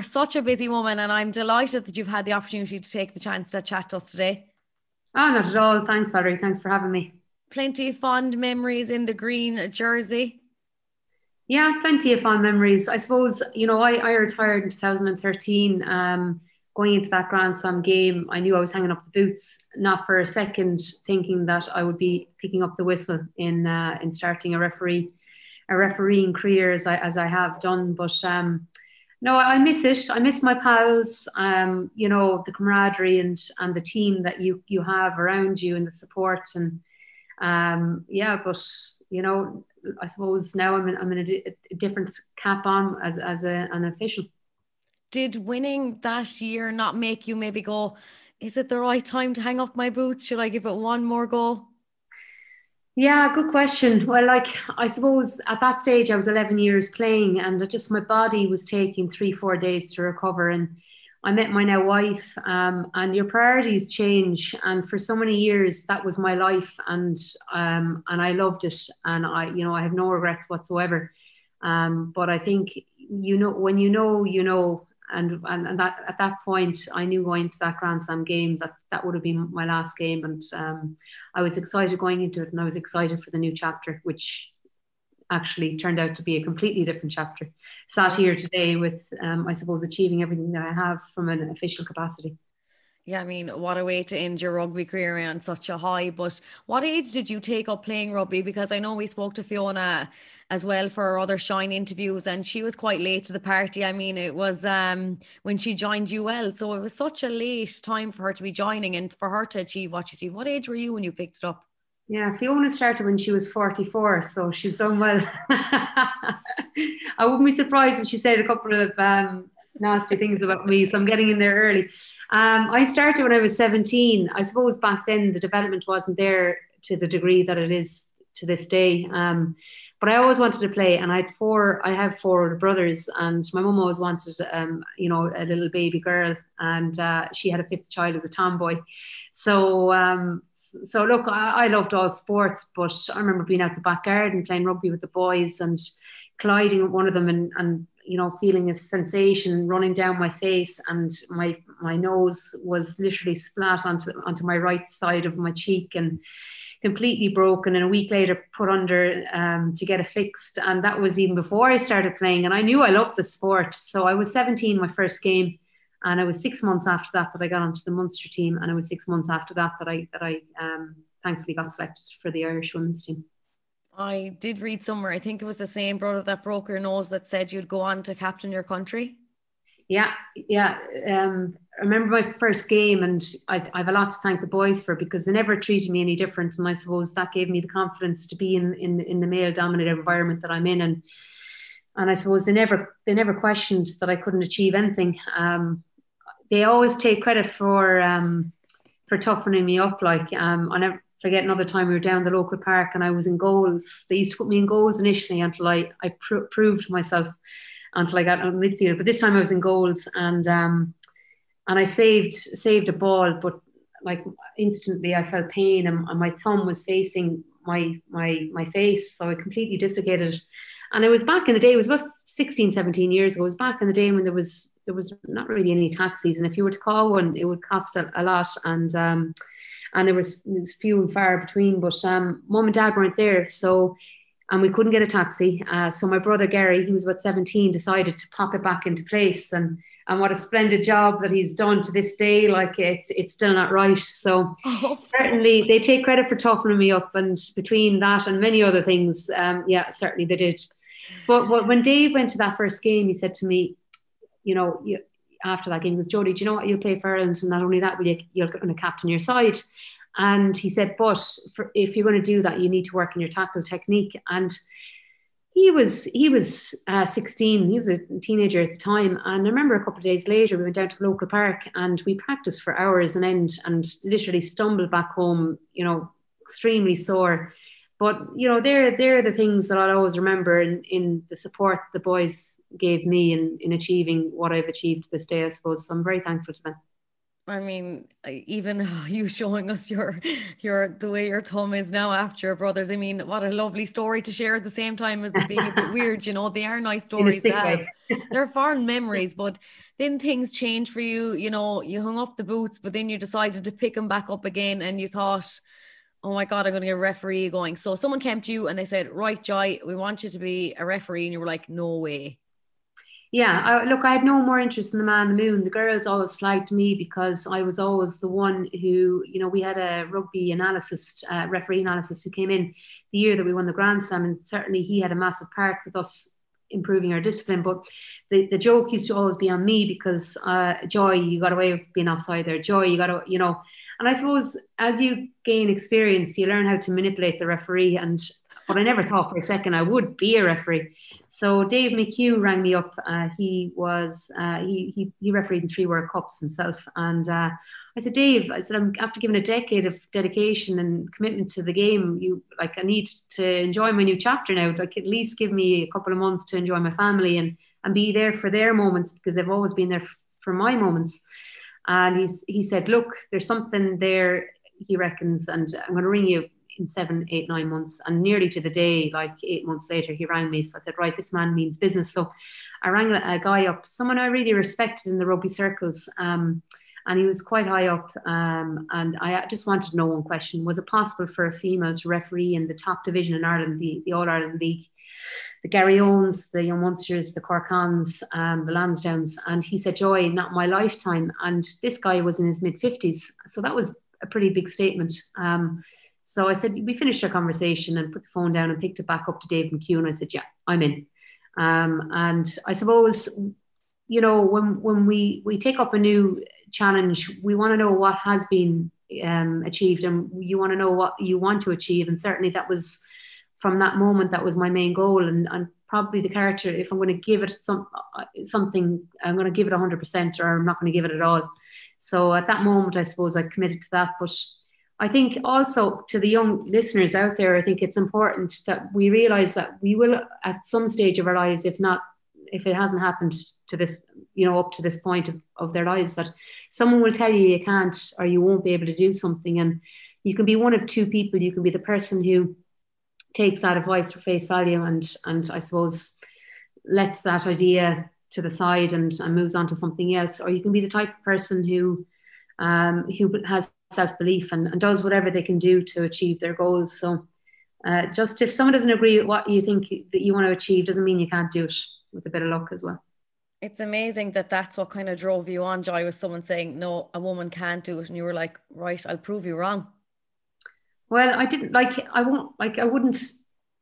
You're such a busy woman, and I'm delighted that you've had the opportunity to take the chance to chat to us today. Oh, not at all. Thanks, Valerie. Thanks for having me. Plenty of fond memories in the green jersey. Yeah, plenty of fond memories. I suppose, you know, I, I retired in 2013. Um, going into that Grand Slam game, I knew I was hanging up the boots, not for a second thinking that I would be picking up the whistle in uh, in starting a referee a refereeing career as I as I have done. But um, no, I miss it. I miss my pals. Um, you know, the camaraderie and and the team that you you have around you and the support and um, yeah. But you know, I suppose now I'm in, I'm in a, a different cap on as as a, an official. Did winning that year not make you maybe go? Is it the right time to hang up my boots? Should I give it one more go? Yeah, good question. Well, like I suppose at that stage I was 11 years playing, and just my body was taking three, four days to recover. And I met my now wife, um, and your priorities change. And for so many years, that was my life, and um, and I loved it, and I, you know, I have no regrets whatsoever. Um, but I think you know when you know, you know, and, and and that at that point I knew going to that Grand Slam game that that would have been my last game. And um, I was excited going into it and I was excited for the new chapter which actually turned out to be a completely different chapter. Sat here today with um, I suppose achieving everything that I have from an official capacity yeah, I mean, what a way to end your rugby career on such a high. But what age did you take up playing rugby? Because I know we spoke to Fiona as well for our other Shine interviews, and she was quite late to the party. I mean, it was um, when she joined UL, so it was such a late time for her to be joining and for her to achieve what she achieved. What age were you when you picked it up? Yeah, Fiona started when she was 44, so she's done well. I wouldn't be surprised if she said a couple of um, nasty things about me, so I'm getting in there early. Um, I started when I was 17. I suppose back then the development wasn't there to the degree that it is to this day. Um, but I always wanted to play, and I had four. I have four brothers, and my mum always wanted, um, you know, a little baby girl, and uh, she had a fifth child as a tomboy. So, um, so look, I, I, loved all sports, but I remember being out the back garden playing rugby with the boys and colliding with one of them, and, and you know, feeling a sensation running down my face, and my my nose was literally splat onto onto my right side of my cheek, and completely broken. And a week later, put under um, to get it fixed, and that was even before I started playing. And I knew I loved the sport, so I was 17 my first game, and I was six months after that that I got onto the Munster team, and it was six months after that that I that I um, thankfully got selected for the Irish women's team. I did read somewhere, I think it was the same brother that broke your nose that said you'd go on to captain your country. Yeah, yeah. Um, I remember my first game, and I, I, have a lot to thank the boys for because they never treated me any different, and I suppose that gave me the confidence to be in in, in the male dominated environment that I'm in, and and I suppose they never they never questioned that I couldn't achieve anything. Um, they always take credit for um, for toughening me up. Like um, I never forget another time we were down the local park and I was in goals. They used to put me in goals initially until I, I pr- proved myself until I got on midfield. But this time I was in goals and um, and I saved saved a ball, but like instantly I felt pain and, and my thumb was facing my my my face, so I completely dislocated. And it was back in the day. It was about 16, 17 years ago. It was back in the day when there was there was not really any taxis, and if you were to call one, it would cost a, a lot. And um, and there was, there was few and far between. But um, mum and dad weren't there, so and we couldn't get a taxi. Uh, so my brother Gary, he was about 17, decided to pop it back into place. And and what a splendid job that he's done to this day. Like it's it's still not right. So certainly they take credit for toughening me up. And between that and many other things, um, yeah, certainly they did. But, but when Dave went to that first game, he said to me, you know, you, after that game with Jody, do you know what? You'll play for Ireland, and not only that, will you, you're going to captain your side. And he said, but for, if you're going to do that, you need to work on your tackle technique. And he was he was uh, 16. He was a teenager at the time. And I remember a couple of days later, we went down to the local park and we practiced for hours and end, and literally stumbled back home. You know, extremely sore. But you know, they're they're the things that I'll always remember in, in the support the boys gave me in, in achieving what I've achieved to this day, I suppose. So I'm very thankful to them. I mean, even you showing us your your the way your thumb is now after your brothers. I mean, what a lovely story to share at the same time as it being a bit weird. You know, they are nice stories to have. They're fond memories, but then things change for you. You know, you hung up the boots, but then you decided to pick them back up again, and you thought, "Oh my God, I'm going to get a referee going." So someone came to you and they said, "Right, Joy, we want you to be a referee," and you were like, "No way." yeah, I, look, I had no more interest in the man the moon. The girls always slagged me because I was always the one who, you know, we had a rugby analyst, uh, referee analyst who came in the year that we won the Grand Slam, and certainly he had a massive part with us improving our discipline. But the, the joke used to always be on me because, uh, Joy, you got away with being offside there. Joy, you got to, you know. And I suppose as you gain experience, you learn how to manipulate the referee. And but I never thought for a second I would be a referee. So Dave McHugh rang me up. Uh, he was uh, he, he he refereed in three World Cups himself, and uh, I said, Dave, I said I'm after giving a decade of dedication and commitment to the game. You like I need to enjoy my new chapter now. Like at least give me a couple of months to enjoy my family and and be there for their moments because they've always been there for my moments. And he's he said, look, there's something there. He reckons, and I'm going to ring you in seven, eight, nine months. And nearly to the day, like eight months later, he rang me. So I said, right, this man means business. So I rang a guy up, someone I really respected in the rugby circles. Um, and he was quite high up. Um, and I just wanted to know one question: Was it possible for a female to referee in the top division in Ireland, the, the All Ireland League? The Garryowens, the Young Munsters, the Cork Cons, um, the Lansdownes, and he said, "Joy, not my lifetime." And this guy was in his mid fifties, so that was a pretty big statement. Um, so I said, we finished our conversation and put the phone down and picked it back up to Dave McHugh. And I said, yeah, I'm in. Um, and I suppose, you know, when, when we, we take up a new challenge, we want to know what has been um, achieved and you want to know what you want to achieve. And certainly that was from that moment, that was my main goal. And, and probably the character, if I'm going to give it some, something, I'm going to give it 100% or I'm not going to give it at all. So at that moment, I suppose I committed to that. But I think also to the young listeners out there, I think it's important that we realize that we will, at some stage of our lives, if not, if it hasn't happened to this, you know, up to this point of, of their lives, that someone will tell you you can't or you won't be able to do something. And you can be one of two people. You can be the person who takes that advice for face value and, and I suppose lets that idea to the side and, and moves on to something else. Or you can be the type of person who, um, who has self belief and, and, does whatever they can do to achieve their goals. So, uh, just if someone doesn't agree with what you think that you want to achieve, doesn't mean you can't do it with a bit of luck as well. It's amazing that that's what kind of drove you on, Joy, was someone saying, no, a woman can't do it. And you were like, right, I'll prove you wrong. Well, I didn't like, I won't, like, I wouldn't,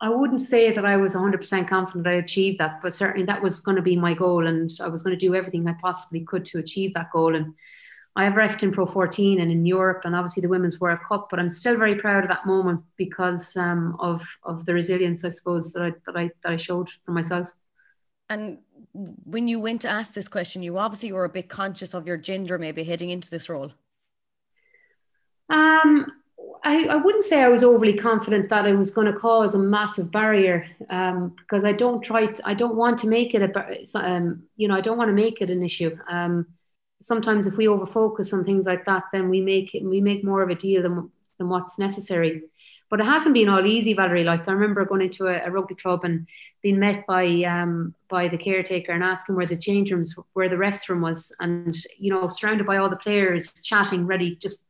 I wouldn't say that I was 100% confident I achieved that, but certainly that was going to be my goal. And I was going to do everything I possibly could to achieve that goal. And I have refed in Pro 14 and in Europe and obviously the Women's World Cup, but I'm still very proud of that moment because um, of of the resilience, I suppose, that I, that I that I showed for myself. And when you went to ask this question, you obviously were a bit conscious of your gender, maybe heading into this role. Um, I, I wouldn't say I was overly confident that it was going to cause a massive barrier um, because I don't try. To, I don't want to make it a. Um, you know, I don't want to make it an issue. Um, sometimes if we over focus on things like that, then we make it, we make more of a deal than, than what's necessary. But it hasn't been all easy, Valerie. Like I remember going into a, a rugby club and being met by um, by the caretaker and asking where the change rooms, where the refs room was, and you know, surrounded by all the players chatting, ready just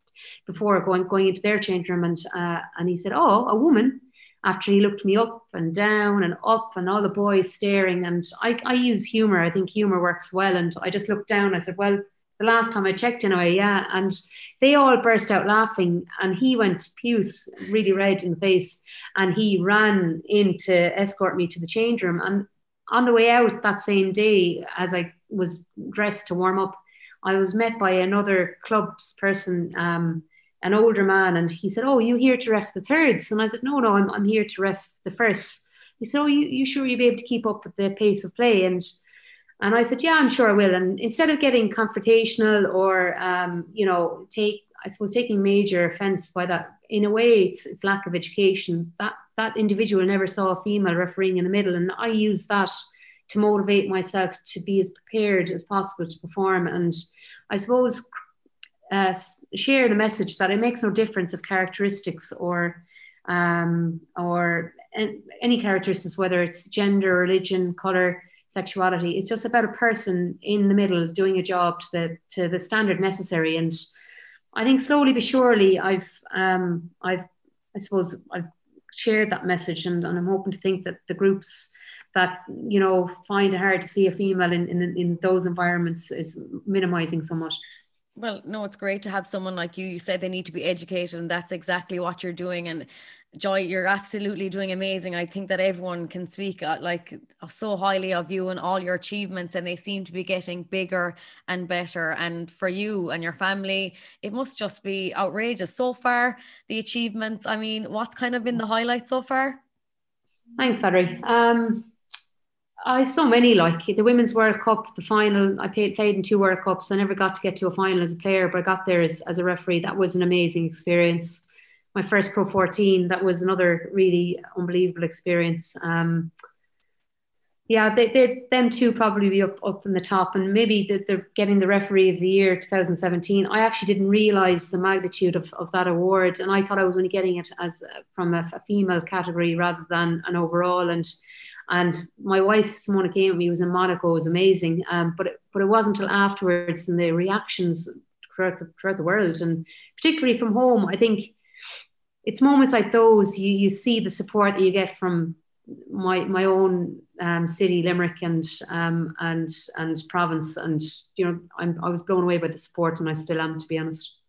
before going going into their change room, and uh, and he said, "Oh, a woman." After he looked me up and down and up, and all the boys staring, and I, I use humor. I think humor works well, and I just looked down. I said, "Well, the last time I checked anyway, yeah. And they all burst out laughing and he went puce, really red in the face, and he ran in to escort me to the change room. And on the way out that same day, as I was dressed to warm up, I was met by another club's person, um, an older man, and he said, Oh, you here to ref the thirds? And I said, No, no, I'm, I'm here to ref the firsts. He said, Oh, you, you sure you'll be able to keep up with the pace of play? And and I said, yeah, I'm sure I will. And instead of getting confrontational or, um, you know, take, I suppose, taking major offense by that, in a way, it's, it's lack of education. That that individual never saw a female refereeing in the middle, and I use that to motivate myself to be as prepared as possible to perform. And I suppose uh, share the message that it makes no difference of characteristics or um, or any characteristics, whether it's gender, religion, color, sexuality. It's just about a person in the middle doing a job to the to the standard necessary. And I think slowly but surely, I've um, I've I suppose I've shared that message, and, and I'm hoping to think that the groups that you know find it hard to see a female in in, in those environments is minimizing so much. Well, no, it's great to have someone like you. You said they need to be educated, and that's exactly what you're doing. And Joy, you're absolutely doing amazing. I think that everyone can speak uh, like so highly of you and all your achievements, and they seem to be getting bigger and better. And for you and your family, it must just be outrageous so far. The achievements. I mean, what's kind of been the highlight so far? Thanks, Valerie. Um, I so many like the Women's World Cup, the final. I played, played in two World Cups. I never got to get to a final as a player, but I got there as, as a referee. That was an amazing experience. My first Pro 14, that was another really unbelievable experience. Um, yeah, they, they, them two probably be up, up in the top, and maybe they're getting the referee of the year 2017. I actually didn't realize the magnitude of, of that award, and I thought I was only getting it as from a, a female category rather than an overall. And and my wife, Simona came with me, was in Monaco, it was amazing. Um, but, it, but it wasn't until afterwards and the reactions throughout the, throughout the world, and particularly from home, I think it's moments like those you, you see the support that you get from my my own um, city, Limerick, and um, and and province, and you know, I'm, I was blown away by the support, and I still am, to be honest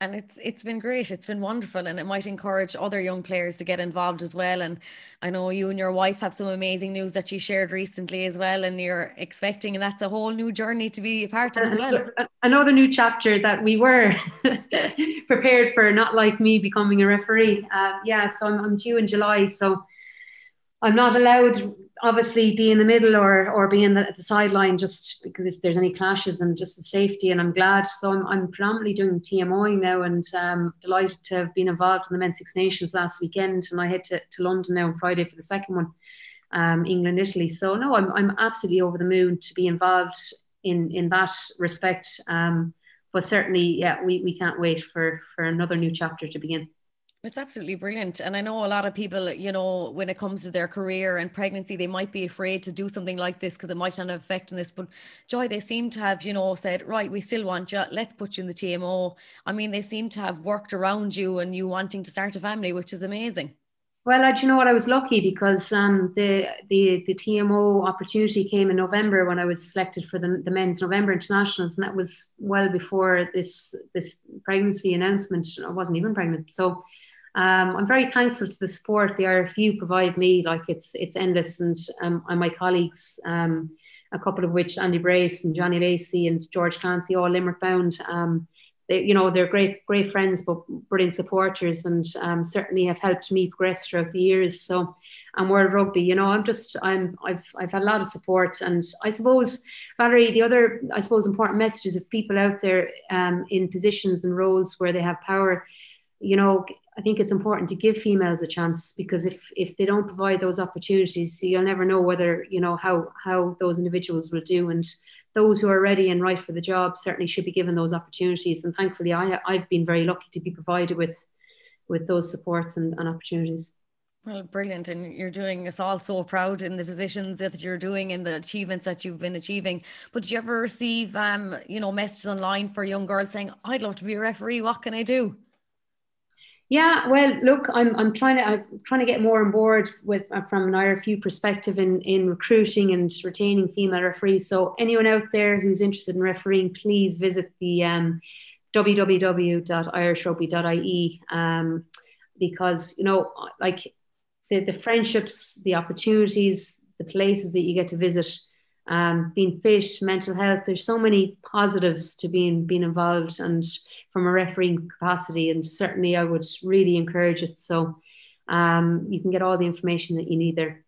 and it's it's been great. It's been wonderful and it might encourage other young players to get involved as well. And i know you and your wife have some amazing news that you shared recently as well and you're expecting and that's a whole new journey to be a part of as well. another new chapter that we were prepared for not like me becoming a referee. Uh, yeah so I'm, I'm due in july so i'm not allowed obviously be in the middle or or be in the, the sideline just because if there's any clashes and just the safety and I'm glad. So I'm, I'm predominantly doing TMOing now and um, delighted to have been involved in the Men's Six Nations last weekend and I head to, to London now on Friday for the second one um, England Italy. So no I'm, I'm absolutely over the moon to be involved in in that respect um, but certainly yeah we, we can't wait for for another new chapter to begin it's absolutely brilliant. And I know a lot of people, you know, when it comes to their career and pregnancy, they might be afraid to do something like this because it might have an effect on this. But Joy, they seem to have, you know, said, right, we still want you. Let's put you in the TMO. I mean, they seem to have worked around you and you wanting to start a family, which is amazing. Well, uh, you know what? I was lucky because um, the the the TMO opportunity came in November when I was selected for the, the men's November internationals, and that was well before this this pregnancy announcement. I wasn't even pregnant, so um, I'm very thankful to the support the RFU provide me. Like it's it's endless, and um, and my colleagues, um, a couple of which Andy Brace and Johnny Lacey and George Clancy, all Limerick bound. Um, they, you know, they're great great friends, but brilliant supporters, and um, certainly have helped me progress throughout the years. So, and World Rugby, you know, I'm just I'm I've I've had a lot of support, and I suppose Valerie, the other I suppose important messages of people out there um, in positions and roles where they have power you know I think it's important to give females a chance because if if they don't provide those opportunities, you'll never know whether you know how how those individuals will do. And those who are ready and right for the job certainly should be given those opportunities. And thankfully, I I've been very lucky to be provided with with those supports and, and opportunities. Well, brilliant. And you're doing us all so proud in the positions that you're doing and the achievements that you've been achieving. But do you ever receive, um, you know, messages online for young girls saying, I'd love to be a referee. What can I do? Yeah, well, look, I'm I'm trying to I'm trying to get more on board with uh, from an RFU perspective in in recruiting and retaining female referees. So anyone out there who's interested in refereeing, please visit the um, www.irishrugby.ie um, because you know, like the the friendships, the opportunities, the places that you get to visit um, being fit, mental health. There's so many positives to being being involved and from a refereeing capacity, and certainly I would really encourage it. So um, you can get all the information that you need there.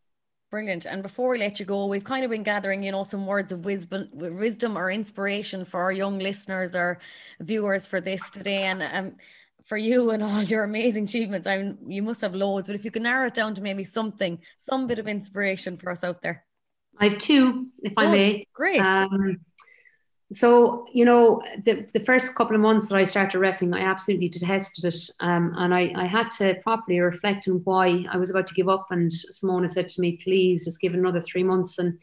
Brilliant. And before we let you go, we've kind of been gathering, you know, some words of wisdom, wisdom or inspiration for our young listeners or viewers for this today. And um, for you and all your amazing achievements, I mean, you must have loads, but if you can narrow it down to maybe something, some bit of inspiration for us out there. I have two, if I may. Great. Um, so you know the, the first couple of months that I started refing, I absolutely detested it, um, and I, I had to properly reflect on why I was about to give up. And Simona said to me, "Please, just give another three months." And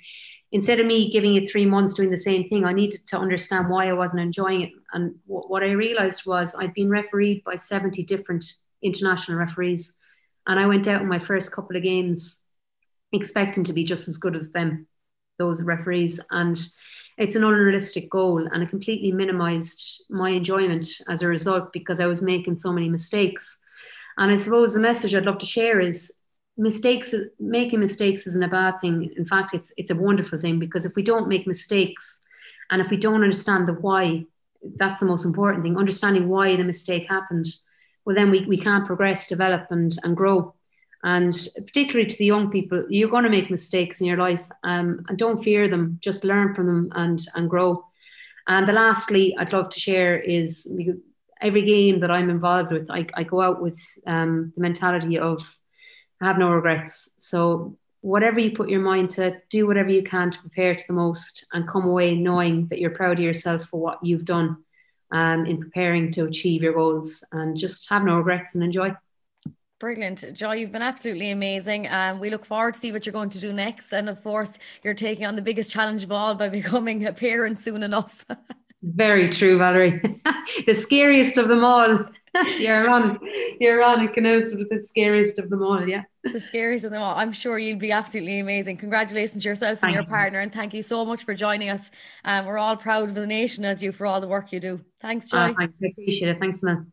instead of me giving it three months doing the same thing, I needed to understand why I wasn't enjoying it. And w- what I realized was I'd been refereed by seventy different international referees, and I went out in my first couple of games expecting to be just as good as them, those referees, and it's an unrealistic goal and it completely minimized my enjoyment as a result because I was making so many mistakes. And I suppose the message I'd love to share is mistakes making mistakes isn't a bad thing. In fact, it's it's a wonderful thing because if we don't make mistakes and if we don't understand the why, that's the most important thing, understanding why the mistake happened, well then we, we can't progress, develop and, and grow. And particularly to the young people, you're going to make mistakes in your life um, and don't fear them, just learn from them and, and grow. And the lastly, I'd love to share is every game that I'm involved with, I, I go out with um, the mentality of have no regrets. So whatever you put your mind to, do whatever you can to prepare to the most and come away knowing that you're proud of yourself for what you've done um, in preparing to achieve your goals and just have no regrets and enjoy. Brilliant. Joy, you've been absolutely amazing. Um, we look forward to see what you're going to do next. And of course, you're taking on the biggest challenge of all by becoming a parent soon enough. Very true, Valerie. the scariest of them all. you're ironic. You're ironic announcement the scariest of them all, yeah. The scariest of them all. I'm sure you'd be absolutely amazing. Congratulations to yourself and thank your you. partner, and thank you so much for joining us. Um, we're all proud of the nation as you for all the work you do. Thanks, Joy. Uh, I appreciate it. Thanks, man.